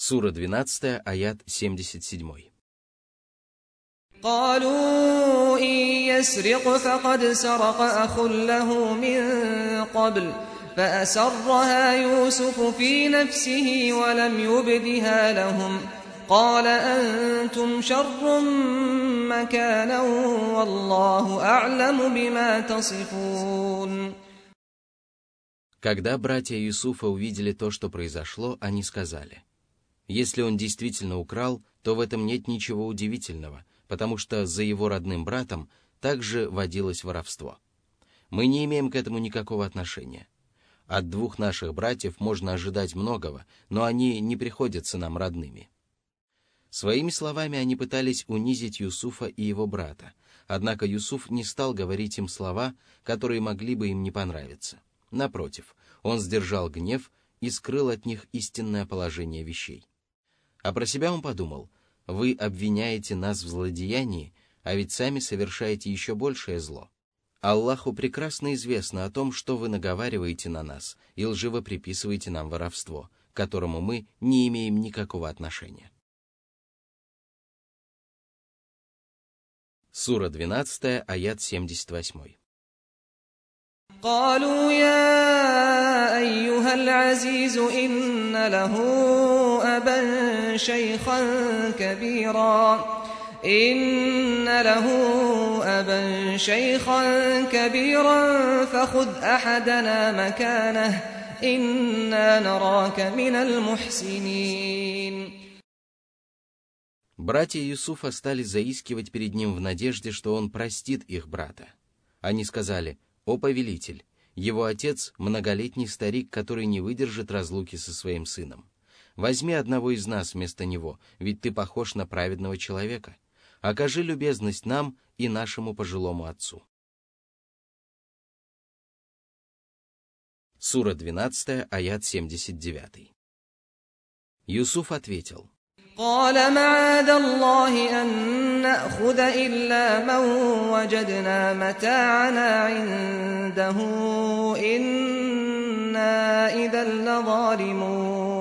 Сура 12, аят 77. قالوا إن يسرق فقد سرق أخ له من قبل فأسرها يوسف في نفسه ولم يبدها لهم قال أنتم شر مكانا والله أعلم بما تصفون Когда братья Юсуфа увидели то, что произошло, они сказали, «Если он действительно украл, то в этом нет ничего удивительного, потому что за его родным братом также водилось воровство. Мы не имеем к этому никакого отношения. От двух наших братьев можно ожидать многого, но они не приходятся нам родными. Своими словами они пытались унизить Юсуфа и его брата, однако Юсуф не стал говорить им слова, которые могли бы им не понравиться. Напротив, он сдержал гнев и скрыл от них истинное положение вещей. А про себя он подумал – вы обвиняете нас в злодеянии, а ведь сами совершаете еще большее зло. Аллаху прекрасно известно о том, что вы наговариваете на нас и лживо приписываете нам воровство, к которому мы не имеем никакого отношения. Сура 12, аят 78. قالوا يا أيها العزيز إن له أبا شيخا كبيرا إن له أبا شيخا كبيرا فخذ أحدنا مكانه إنا نراك من المحسنين Братья Юсуфа стали заискивать перед ним в надежде, что он простит их брата. Они сказали – «О повелитель, его отец – многолетний старик, который не выдержит разлуки со своим сыном. Возьми одного из нас вместо него, ведь ты похож на праведного человека. Окажи любезность нам и нашему пожилому отцу». Сура 12, аят 79. Юсуф ответил, قال معاذ الله أن نأخذ إلا من وجدنا متاعنا عنده إنا إذا لظالمون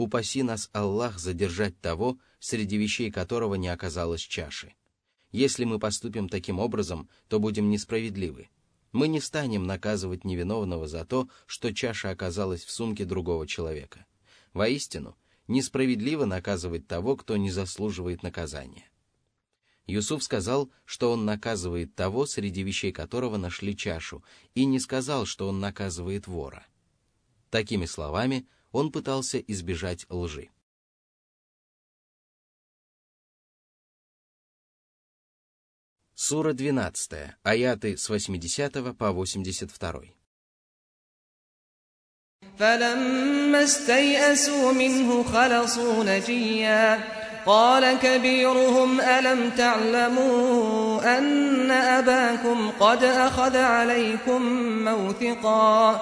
Упаси нас Аллах задержать того, среди вещей которого не оказалось чаши. Если мы поступим таким образом, то будем несправедливы. Мы не станем наказывать невиновного за то, что чаша оказалась в сумке другого человека. Воистину, несправедливо наказывать того, кто не заслуживает наказания. Юсуф сказал, что он наказывает того, среди вещей которого нашли чашу, и не сказал, что он наказывает вора. Такими словами он пытался избежать лжи. Сура 12, аяты с 80 по 82. فلما استيئسوا منه خلصوا نجيا قال كبيرهم ألم تعلموا أن أباكم قد أخذ عليكم موثقا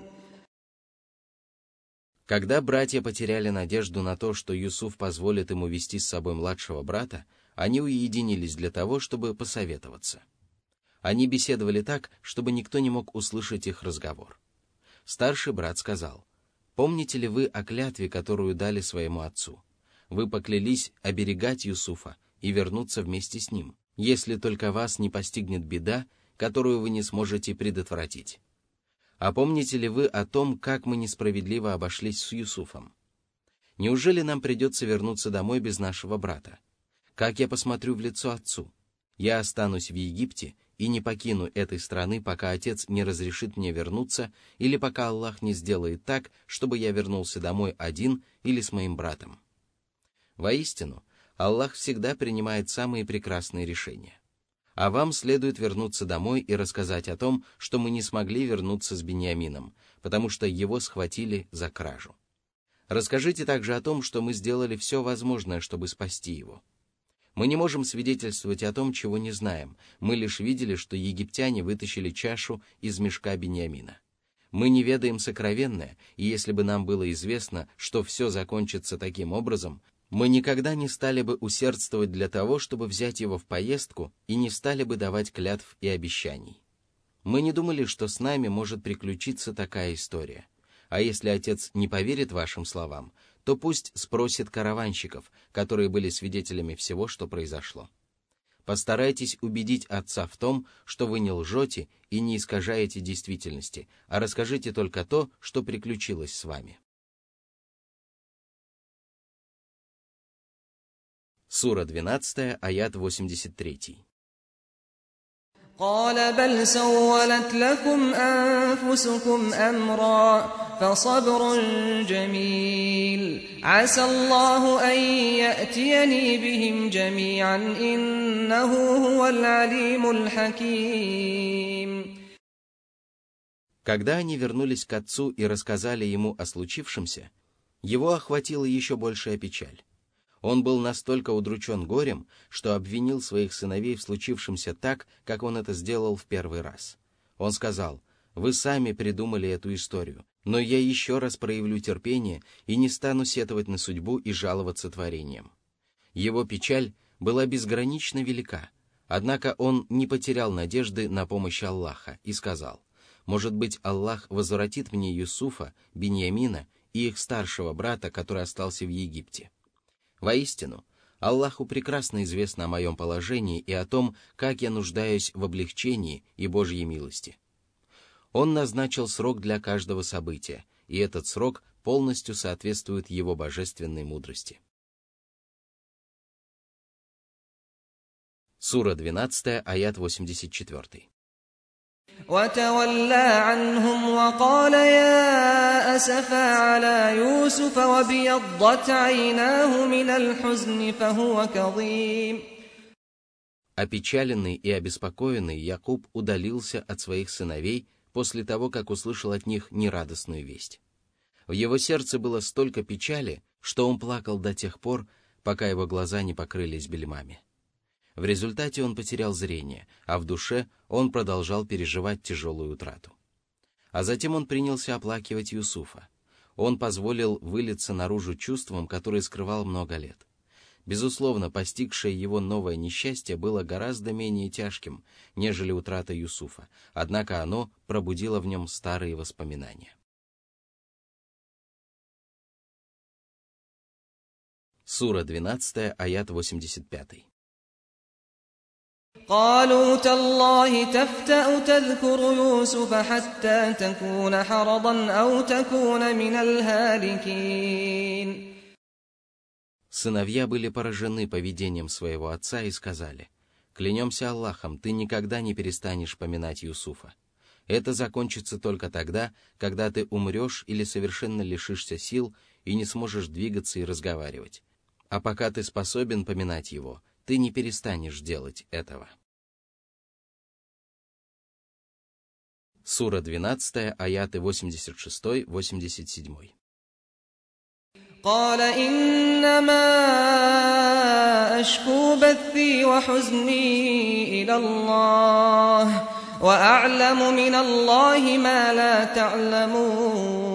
Когда братья потеряли надежду на то, что Юсуф позволит ему вести с собой младшего брата, они уединились для того, чтобы посоветоваться. Они беседовали так, чтобы никто не мог услышать их разговор. Старший брат сказал, «Помните ли вы о клятве, которую дали своему отцу? Вы поклялись оберегать Юсуфа и вернуться вместе с ним, если только вас не постигнет беда, которую вы не сможете предотвратить. А помните ли вы о том, как мы несправедливо обошлись с Юсуфом? Неужели нам придется вернуться домой без нашего брата? Как я посмотрю в лицо отцу? Я останусь в Египте и не покину этой страны, пока отец не разрешит мне вернуться, или пока Аллах не сделает так, чтобы я вернулся домой один или с моим братом. Воистину, Аллах всегда принимает самые прекрасные решения. А вам следует вернуться домой и рассказать о том, что мы не смогли вернуться с Бениамином, потому что его схватили за кражу. Расскажите также о том, что мы сделали все возможное, чтобы спасти его. Мы не можем свидетельствовать о том, чего не знаем. Мы лишь видели, что египтяне вытащили чашу из мешка Бениамина. Мы не ведаем сокровенное, и если бы нам было известно, что все закончится таким образом, мы никогда не стали бы усердствовать для того, чтобы взять его в поездку, и не стали бы давать клятв и обещаний. Мы не думали, что с нами может приключиться такая история. А если отец не поверит вашим словам, то пусть спросит караванщиков, которые были свидетелями всего, что произошло. Постарайтесь убедить отца в том, что вы не лжете и не искажаете действительности, а расскажите только то, что приключилось с вами. Сура 12, аят 83. قال بل سولت لكم أنفسكم أمرا فصبر جميل عسى الله أن يأتيني بهم جميعا إنه هو العليم الحكيم Когда они вернулись к отцу и рассказали ему о случившемся, его охватила еще большая печаль. Он был настолько удручен горем, что обвинил своих сыновей в случившемся так, как он это сделал в первый раз. Он сказал, «Вы сами придумали эту историю, но я еще раз проявлю терпение и не стану сетовать на судьбу и жаловаться творением». Его печаль была безгранично велика, однако он не потерял надежды на помощь Аллаха и сказал, «Может быть, Аллах возвратит мне Юсуфа, Беньямина и их старшего брата, который остался в Египте». Воистину, Аллаху прекрасно известно о моем положении и о том, как я нуждаюсь в облегчении и Божьей милости. Он назначил срок для каждого события, и этот срок полностью соответствует его божественной мудрости. Сура 12, аят 84. وتولى عنهم وقال يا أسفا على يوسف وبيضت عيناه من الحزن فهو كظيم Опечаленный и обеспокоенный Якуб удалился от своих сыновей после того, как услышал от них нерадостную весть. В его сердце было столько печали, что он плакал до тех пор, пока его глаза не покрылись бельмами. В результате он потерял зрение, а в душе он продолжал переживать тяжелую утрату. А затем он принялся оплакивать Юсуфа. Он позволил вылиться наружу чувством, которое скрывал много лет. Безусловно, постигшее его новое несчастье было гораздо менее тяжким, нежели утрата Юсуфа, однако оно пробудило в нем старые воспоминания. Сура 12, аят 85. قالوا تالله تفتأ تذكر يوسف حتى تكون حرضا أو تكون من الهالكين Сыновья были поражены поведением своего отца и сказали, «Клянемся Аллахом, ты никогда не перестанешь поминать Юсуфа. Это закончится только тогда, когда ты умрешь или совершенно лишишься сил и не сможешь двигаться и разговаривать. А пока ты способен поминать его, ты не перестанешь делать этого». Сура 12, аяты 86-87. قال إنما أشكو بثي وحزني إلى الله وأعلم من الله ما لا تعلمون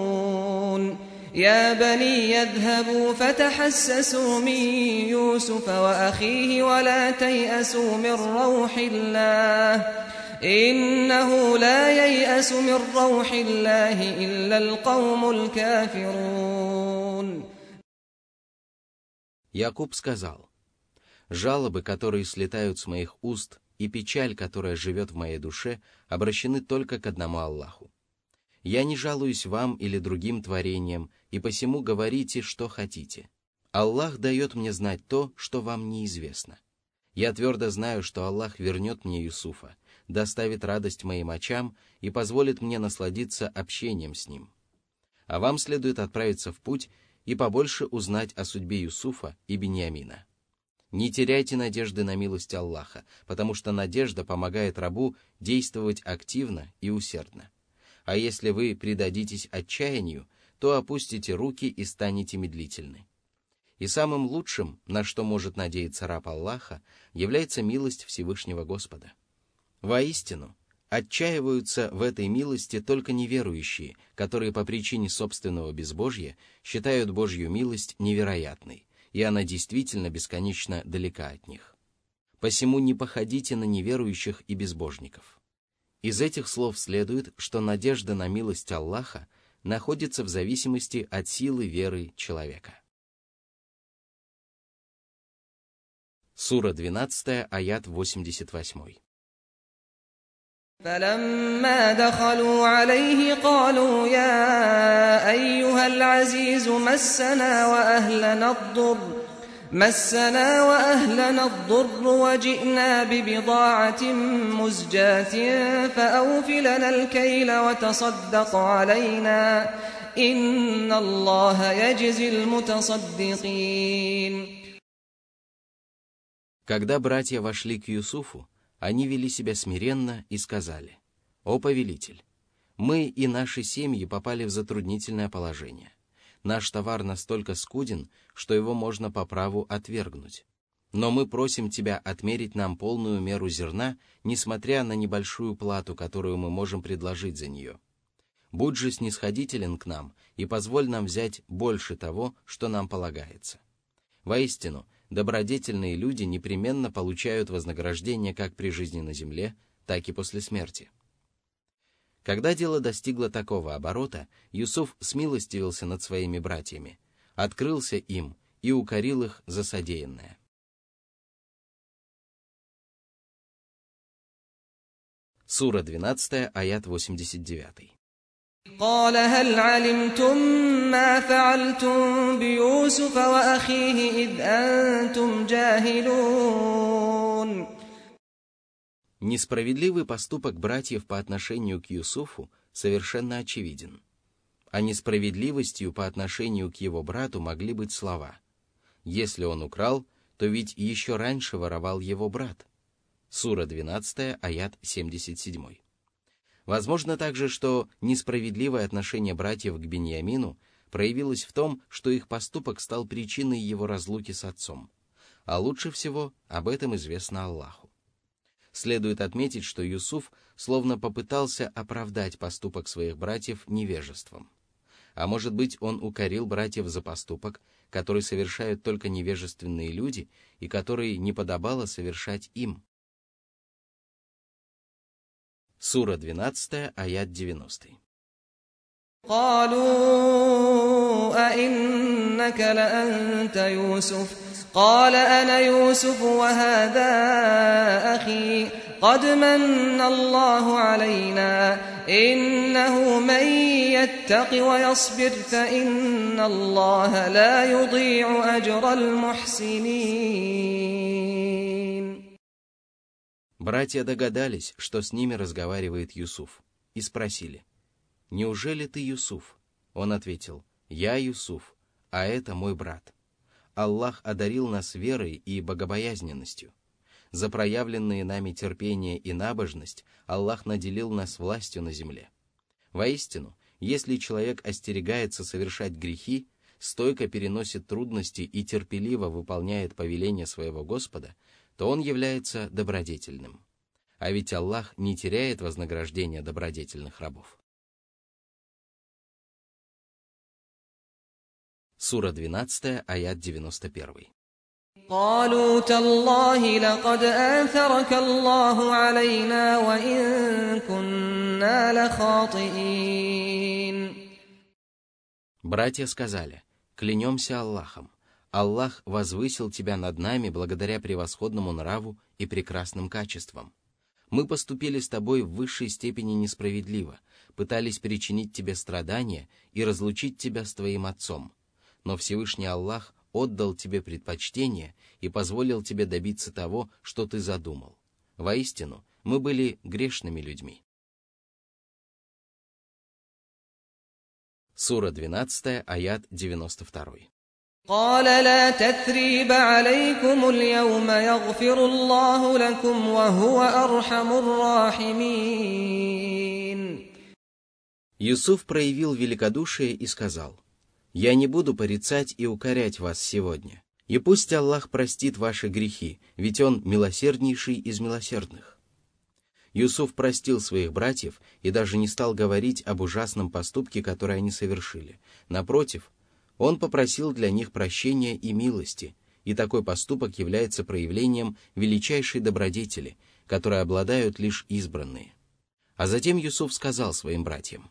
يا بني يذهبوا فتحسسوا من يوسف وأخيه ولا تيأسوا من روح الله إنه لا ييأس من روح الله إلا القوم الكافرون Якуб сказал, «Жалобы, которые слетают с моих уст, и печаль, которая живет в моей душе, обращены только к одному Аллаху. Я не жалуюсь вам или другим творениям, и посему говорите, что хотите. Аллах дает мне знать то, что вам неизвестно. Я твердо знаю, что Аллах вернет мне Юсуфа, доставит радость моим очам и позволит мне насладиться общением с ним. А вам следует отправиться в путь и побольше узнать о судьбе Юсуфа и Бениамина. Не теряйте надежды на милость Аллаха, потому что надежда помогает рабу действовать активно и усердно. А если вы предадитесь отчаянию, то опустите руки и станете медлительны. И самым лучшим, на что может надеяться раб Аллаха, является милость Всевышнего Господа. Воистину, отчаиваются в этой милости только неверующие, которые по причине собственного безбожья считают Божью милость невероятной, и она действительно бесконечно далека от них. Посему не походите на неверующих и безбожников. Из этих слов следует, что надежда на милость Аллаха находится в зависимости от силы веры человека. Сура 12, аят 88. فلما دخلوا عليه قالوا يا أيها العزيز مسنا وأهلنا الضر مسنا وأهلنا الضر وجئنا ببضاعة مزجاة فأوف لنا الكيل وتصدق علينا إن الله يجزي المتصدقين Когда братья вошли к Юсуфу, они вели себя смиренно и сказали, «О повелитель, мы и наши семьи попали в затруднительное положение. Наш товар настолько скуден, что его можно по праву отвергнуть. Но мы просим тебя отмерить нам полную меру зерна, несмотря на небольшую плату, которую мы можем предложить за нее. Будь же снисходителен к нам и позволь нам взять больше того, что нам полагается. Воистину, добродетельные люди непременно получают вознаграждение как при жизни на земле, так и после смерти. Когда дело достигло такого оборота, Юсуф смилостивился над своими братьями, открылся им и укорил их за содеянное. Сура 12, аят 89. قال هل علمتم ما فعلتم بيوسف وأخيه إذ أنتم جاهلون Несправедливый поступок братьев по отношению к Юсуфу совершенно очевиден. А несправедливостью по отношению к его брату могли быть слова. Если он украл, то ведь еще раньше воровал его брат. Сура 12, аят 77. Возможно также, что несправедливое отношение братьев к Беньямину проявилось в том, что их поступок стал причиной его разлуки с отцом. А лучше всего об этом известно Аллаху. Следует отметить, что Юсуф словно попытался оправдать поступок своих братьев невежеством. А может быть, он укорил братьев за поступок, который совершают только невежественные люди и который не подобало совершать им. Сура 12, аят 90. قالوا أئنك لأنت يوسف قال أنا يوسف وهذا أخي قد من الله علينا إنه من يتق ويصبر فإن الله لا يضيع أجر المحسنين Братья догадались, что с ними разговаривает Юсуф, и спросили, «Неужели ты Юсуф?» Он ответил, «Я Юсуф, а это мой брат. Аллах одарил нас верой и богобоязненностью. За проявленные нами терпение и набожность Аллах наделил нас властью на земле. Воистину, если человек остерегается совершать грехи, стойко переносит трудности и терпеливо выполняет повеление своего Господа – то он является добродетельным. А ведь Аллах не теряет вознаграждения добродетельных рабов. Сура 12, аят 91. قالوا تالله لقد آثرك الله علينا وإن كنا لخاطئين Братья сказали, клянемся Аллахом, Аллах возвысил тебя над нами благодаря превосходному нраву и прекрасным качествам. Мы поступили с тобой в высшей степени несправедливо, пытались причинить тебе страдания и разлучить тебя с твоим отцом. – Но Всевышний Аллах отдал тебе предпочтение и позволил тебе добиться того, что ты задумал. Воистину, мы были грешными людьми. Сура 12, аят 92. قال لا تثريب عليكم اليوم يغفر الله لكم وهو أرحم الراحمين Юсуф проявил великодушие и сказал, «Я не буду порицать и укорять вас сегодня, и пусть Аллах простит ваши грехи, ведь Он милосерднейший из милосердных». Юсуф простил своих братьев и даже не стал говорить об ужасном поступке, который они совершили. Напротив, он попросил для них прощения и милости, и такой поступок является проявлением величайшей добродетели, которой обладают лишь избранные. А затем Юсуф сказал своим братьям,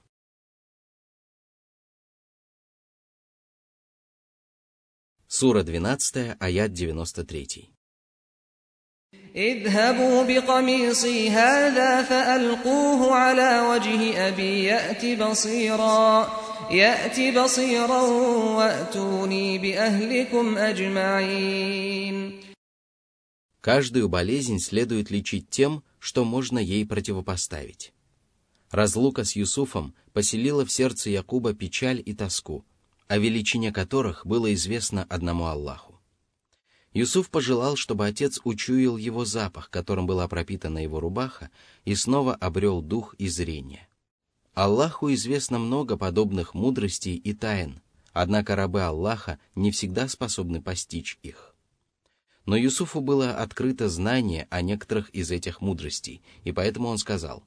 Сура 12, аят 93. اذهبوا بقميصي هذا فألقوه على وجه أبي يأت بصيرا يأت بصيرا وأتوني بأهلكم أجمعين Каждую болезнь следует лечить тем, что можно ей противопоставить. Разлука с Юсуфом поселила в сердце Якуба печаль и тоску, о величине которых было известно одному Аллаху. Юсуф пожелал, чтобы отец учуял его запах, которым была пропитана его рубаха, и снова обрел дух и зрение. Аллаху известно много подобных мудростей и тайн, однако рабы Аллаха не всегда способны постичь их. Но Юсуфу было открыто знание о некоторых из этих мудростей, и поэтому он сказал,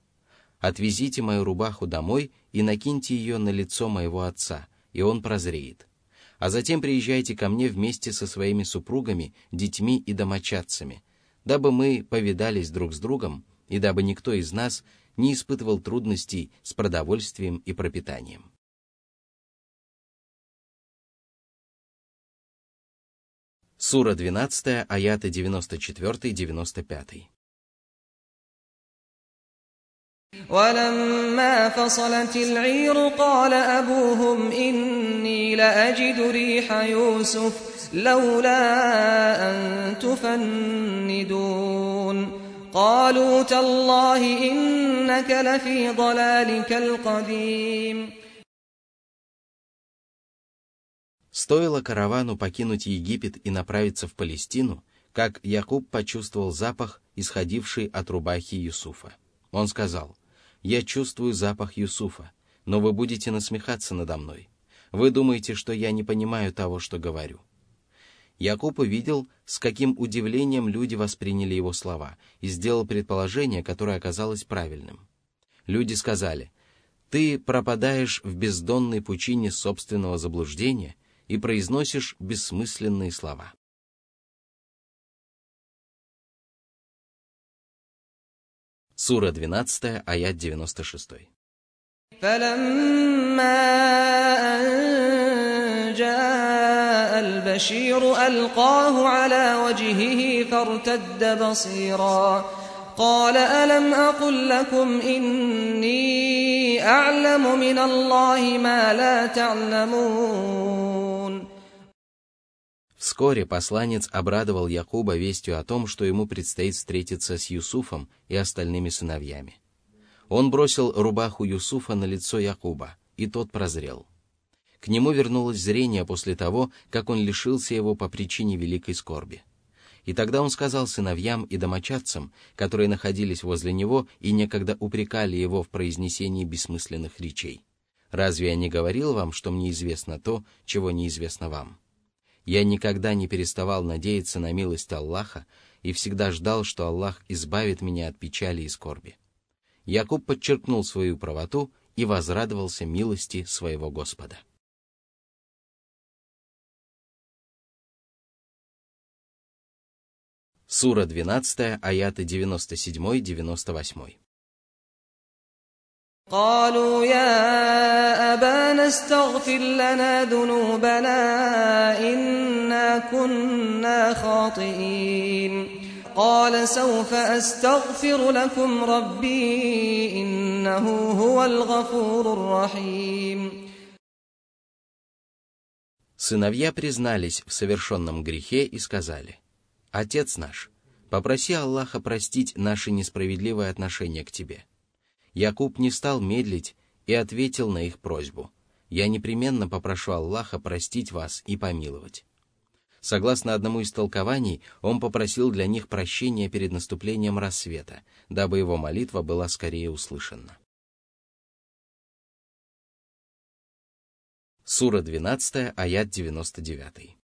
«Отвезите мою рубаху домой и накиньте ее на лицо моего отца, и он прозреет а затем приезжайте ко мне вместе со своими супругами, детьми и домочадцами, дабы мы повидались друг с другом и дабы никто из нас не испытывал трудностей с продовольствием и пропитанием. Сура 12, аяты 94-95. ولما فصلت العير قال أبوهم إني لأجد ريح يوسف لولا أن تفندون قالوا تالله إنك لفي ضلالك القديم Стоило каравану покинуть Египет и направиться в Палестину, как Якуб почувствовал запах, исходивший от рубахи Юсуфа. Он сказал, «Я чувствую запах Юсуфа, но вы будете насмехаться надо мной. Вы думаете, что я не понимаю того, что говорю». Якуб увидел, с каким удивлением люди восприняли его слова, и сделал предположение, которое оказалось правильным. Люди сказали, «Ты пропадаешь в бездонной пучине собственного заблуждения и произносишь бессмысленные слова». Сура 12, аят 96. فلما أن جاء البشير ألقاه على وجهه فارتد بصيرا قال ألم أقل لكم إني أعلم من الله ما لا تعلمون Вскоре посланец обрадовал Якуба вестью о том, что ему предстоит встретиться с Юсуфом и остальными сыновьями. Он бросил рубаху Юсуфа на лицо Якуба, и тот прозрел. К нему вернулось зрение после того, как он лишился его по причине великой скорби. И тогда он сказал сыновьям и домочадцам, которые находились возле него и некогда упрекали его в произнесении бессмысленных речей, «Разве я не говорил вам, что мне известно то, чего неизвестно вам?» Я никогда не переставал надеяться на милость Аллаха и всегда ждал, что Аллах избавит меня от печали и скорби. Якуб подчеркнул свою правоту и возрадовался милости своего Господа. Сура 12, аяты 97-98. قالوا يا أبانا استغفر لنا ذنوبنا إنا كنا خاطئين قال سوف أستغفر لكم ربي إنه هو الغفور الرحيم Сыновья признались в совершенном грехе и сказали, «Отец наш, попроси Аллаха простить наши несправедливые отношения к тебе». Якуб не стал медлить и ответил на их просьбу, «Я непременно попрошу Аллаха простить вас и помиловать». Согласно одному из толкований, он попросил для них прощения перед наступлением рассвета, дабы его молитва была скорее услышана. Сура 12, аят 99.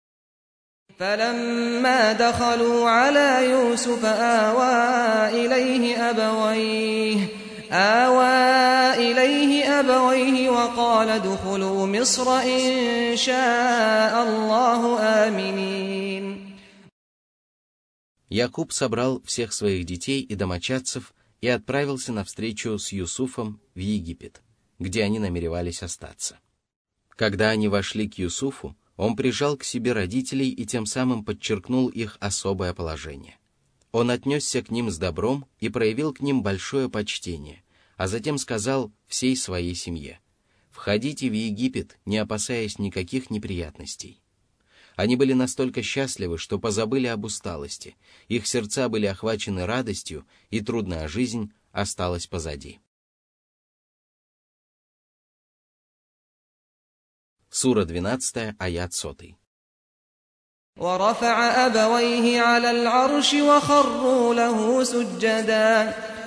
فلما دخلوا على يوسف آوى إليه أبويه آوى إليه أبويه وقال ادخلوا مصر إن شاء الله آمنين Якуб собрал всех своих детей и домочадцев и отправился на встречу с Юсуфом в Египет, где они намеревались остаться. Когда они вошли к Юсуфу, он прижал к себе родителей и тем самым подчеркнул их особое положение. Он отнесся к ним с добром и проявил к ним большое почтение, а затем сказал всей своей семье, «Входите в Египет, не опасаясь никаких неприятностей». Они были настолько счастливы, что позабыли об усталости, их сердца были охвачены радостью, и трудная жизнь осталась позади. Сура 12, аят 100. ورفع أبويه على العرش وخروا له سجدا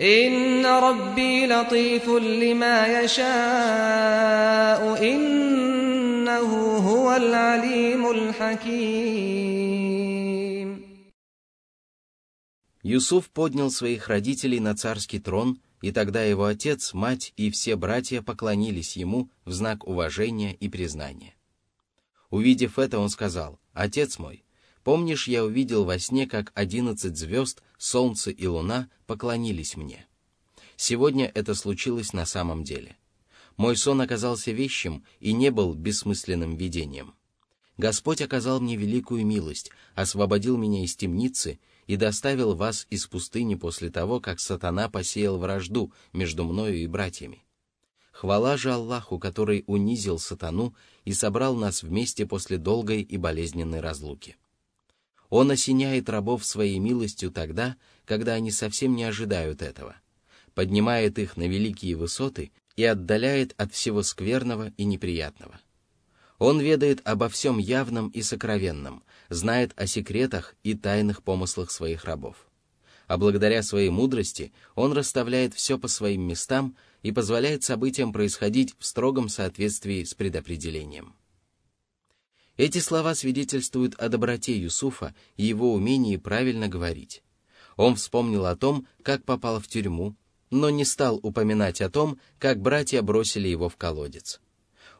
إن ربي لطيف لما يشاء إنه هو العليم الحكيم Юсуф поднял своих родителей на царский трон, и тогда его отец, мать и все братья поклонились ему в знак уважения и признания. Увидев это, он сказал, «Отец мой, помнишь, я увидел во сне, как одиннадцать звезд, солнце и луна поклонились мне? Сегодня это случилось на самом деле. Мой сон оказался вещим и не был бессмысленным видением. Господь оказал мне великую милость, освободил меня из темницы и доставил вас из пустыни после того, как сатана посеял вражду между мною и братьями. Хвала же Аллаху, который унизил сатану и собрал нас вместе после долгой и болезненной разлуки. Он осеняет рабов своей милостью тогда, когда они совсем не ожидают этого, поднимает их на великие высоты и отдаляет от всего скверного и неприятного. Он ведает обо всем явном и сокровенном, знает о секретах и тайных помыслах своих рабов. А благодаря своей мудрости он расставляет все по своим местам и позволяет событиям происходить в строгом соответствии с предопределением. Эти слова свидетельствуют о доброте Юсуфа и его умении правильно говорить. Он вспомнил о том, как попал в тюрьму, но не стал упоминать о том, как братья бросили его в колодец.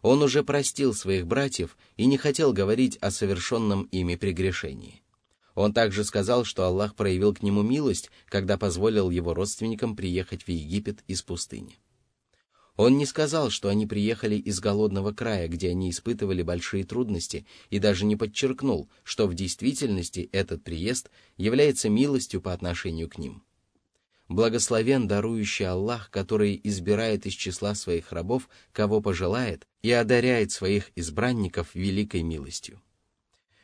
Он уже простил своих братьев и не хотел говорить о совершенном ими прегрешении. Он также сказал, что Аллах проявил к нему милость, когда позволил его родственникам приехать в Египет из пустыни. Он не сказал, что они приехали из голодного края, где они испытывали большие трудности, и даже не подчеркнул, что в действительности этот приезд является милостью по отношению к ним. Благословен дарующий Аллах, который избирает из числа своих рабов, кого пожелает, и одаряет своих избранников великой милостью.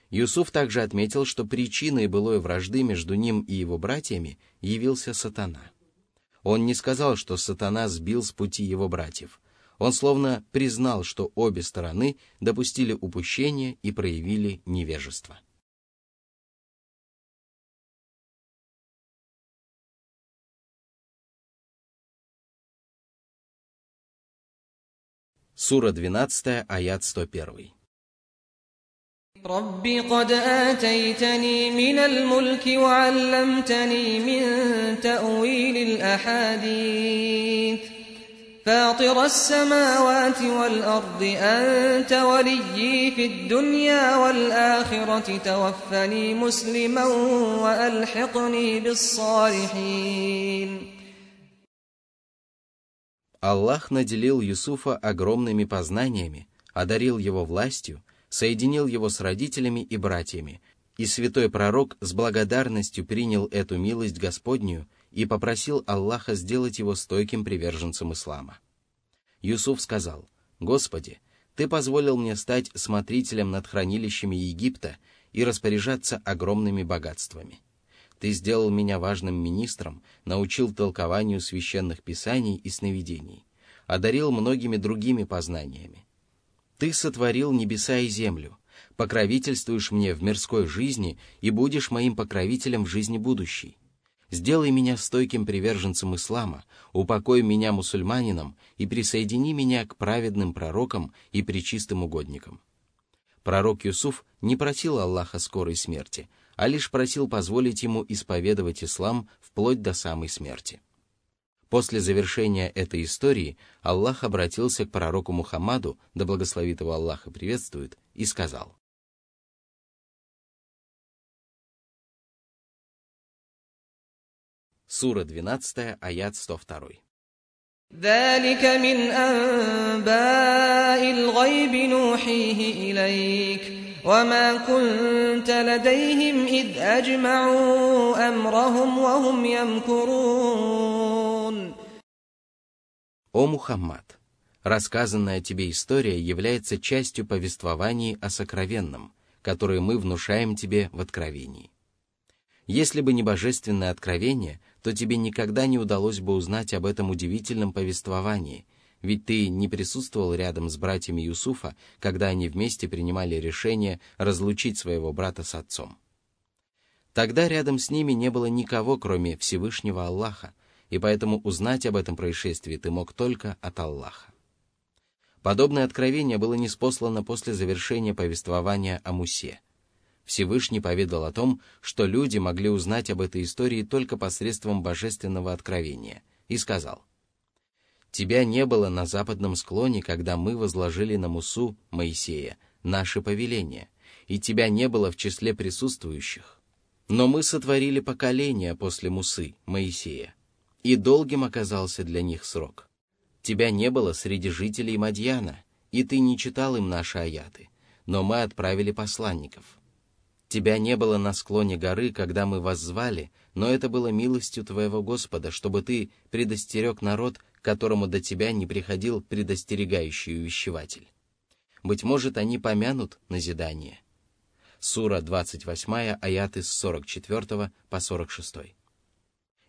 Юсуф также отметил, что причиной былой вражды между ним и его братьями явился сатана – он не сказал, что сатана сбил с пути его братьев. Он словно признал, что обе стороны допустили упущение и проявили невежество. Сура 12, аят 101. رب قد آتيتني من الملك وعلمتني من تأويل الأحاديث فاطر السماوات والأرض أنت وليي في الدنيا والآخرة توفني مسلما وألحقني بالصالحين Аллах наделил Юсуфа огромными познаниями, одарил его властью, соединил его с родителями и братьями, и святой пророк с благодарностью принял эту милость Господнюю и попросил Аллаха сделать его стойким приверженцем ислама. Юсуф сказал, «Господи, Ты позволил мне стать смотрителем над хранилищами Египта и распоряжаться огромными богатствами. Ты сделал меня важным министром, научил толкованию священных писаний и сновидений, одарил многими другими познаниями. Ты сотворил небеса и землю, покровительствуешь мне в мирской жизни и будешь моим покровителем в жизни будущей. Сделай меня стойким приверженцем ислама, упокой меня мусульманином и присоедини меня к праведным пророкам и причистым угодникам. Пророк Юсуф не просил Аллаха скорой смерти, а лишь просил позволить ему исповедовать ислам вплоть до самой смерти. После завершения этой истории Аллах обратился к пророку Мухаммаду, да благословит его Аллах и приветствует, и сказал. Сура 12, аят 102. ذلك من أنباء الغيب نوحيه إليك وما كنت لديهم إذ أجمعوا أمرهم وهم يمكرون о Мухаммад! Рассказанная тебе история является частью повествований о сокровенном, которые мы внушаем тебе в Откровении. Если бы не божественное откровение, то тебе никогда не удалось бы узнать об этом удивительном повествовании, ведь ты не присутствовал рядом с братьями Юсуфа, когда они вместе принимали решение разлучить своего брата с отцом. Тогда рядом с ними не было никого, кроме Всевышнего Аллаха, и поэтому узнать об этом происшествии ты мог только от Аллаха. Подобное откровение было неспослано после завершения повествования о Мусе – Всевышний поведал о том, что люди могли узнать об этой истории только посредством божественного откровения, и сказал, «Тебя не было на западном склоне, когда мы возложили на Мусу, Моисея, наши повеления, и тебя не было в числе присутствующих. Но мы сотворили поколение после Мусы, Моисея, и долгим оказался для них срок. Тебя не было среди жителей Мадьяна, и ты не читал им наши аяты, но мы отправили посланников». Тебя не было на склоне горы, когда мы вас звали, но это было милостью твоего Господа, чтобы ты предостерег народ, которому до тебя не приходил предостерегающий увещеватель. Быть может, они помянут назидание. Сура 28, аяты с 44 по 46.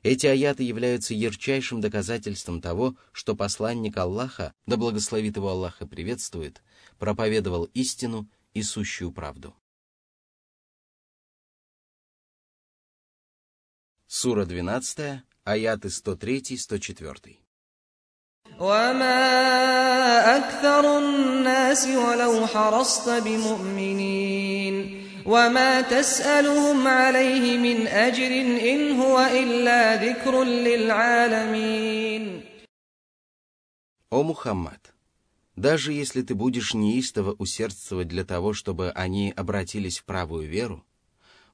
Эти аяты являются ярчайшим доказательством того, что посланник Аллаха, да благословит его Аллах и приветствует, проповедовал истину и сущую правду. Сура 12, аяты 103-104. وما أكثر الناس ولو حرصت بمؤمنين وما تسألهم عليه من أجر إن هو إلا ذكر للعالمين О Мухаммад! Даже если ты будешь неистово усердствовать для того, чтобы они обратились в правую веру,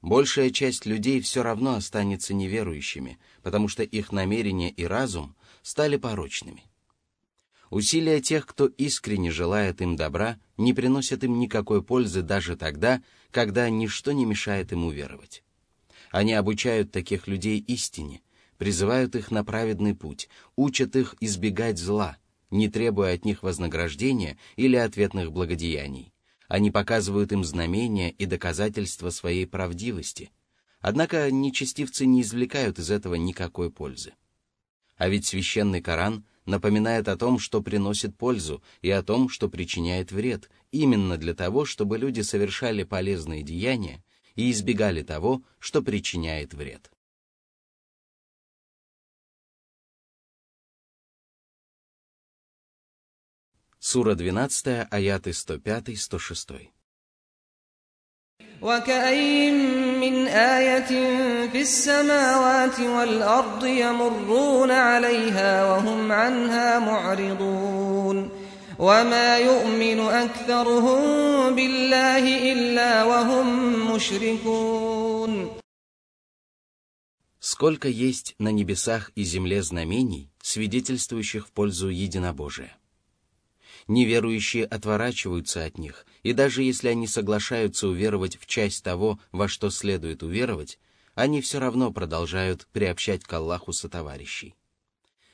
большая часть людей все равно останется неверующими, потому что их намерения и разум стали порочными. Усилия тех, кто искренне желает им добра, не приносят им никакой пользы даже тогда, когда ничто не мешает им уверовать. Они обучают таких людей истине, призывают их на праведный путь, учат их избегать зла, не требуя от них вознаграждения или ответных благодеяний. Они показывают им знамения и доказательства своей правдивости. Однако нечестивцы не извлекают из этого никакой пользы. А ведь священный Коран напоминает о том, что приносит пользу, и о том, что причиняет вред, именно для того, чтобы люди совершали полезные деяния и избегали того, что причиняет вред. Сура 12, аяты 105-106. وكأين من آية في السماوات والأرض يمرون عليها وهم عنها معرضون وما يؤمن أكثرهم بالله إلا وهم مشركون Сколько есть на небесах и земле знамений, свидетельствующих в пользу единобожия. Неверующие отворачиваются от них, и даже если они соглашаются уверовать в часть того, во что следует уверовать, они все равно продолжают приобщать к Аллаху сотоварищей.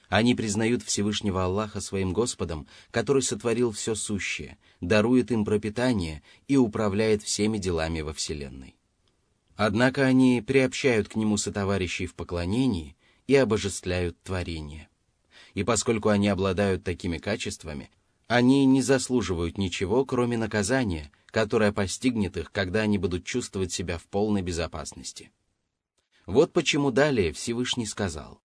Они признают Всевышнего Аллаха своим Господом, который сотворил все сущее, дарует им пропитание и управляет всеми делами во Вселенной. Однако они приобщают к Нему сотоварищей в поклонении и обожествляют творение. И поскольку они обладают такими качествами, они не заслуживают ничего, кроме наказания, которое постигнет их, когда они будут чувствовать себя в полной безопасности. Вот почему далее Всевышний сказал,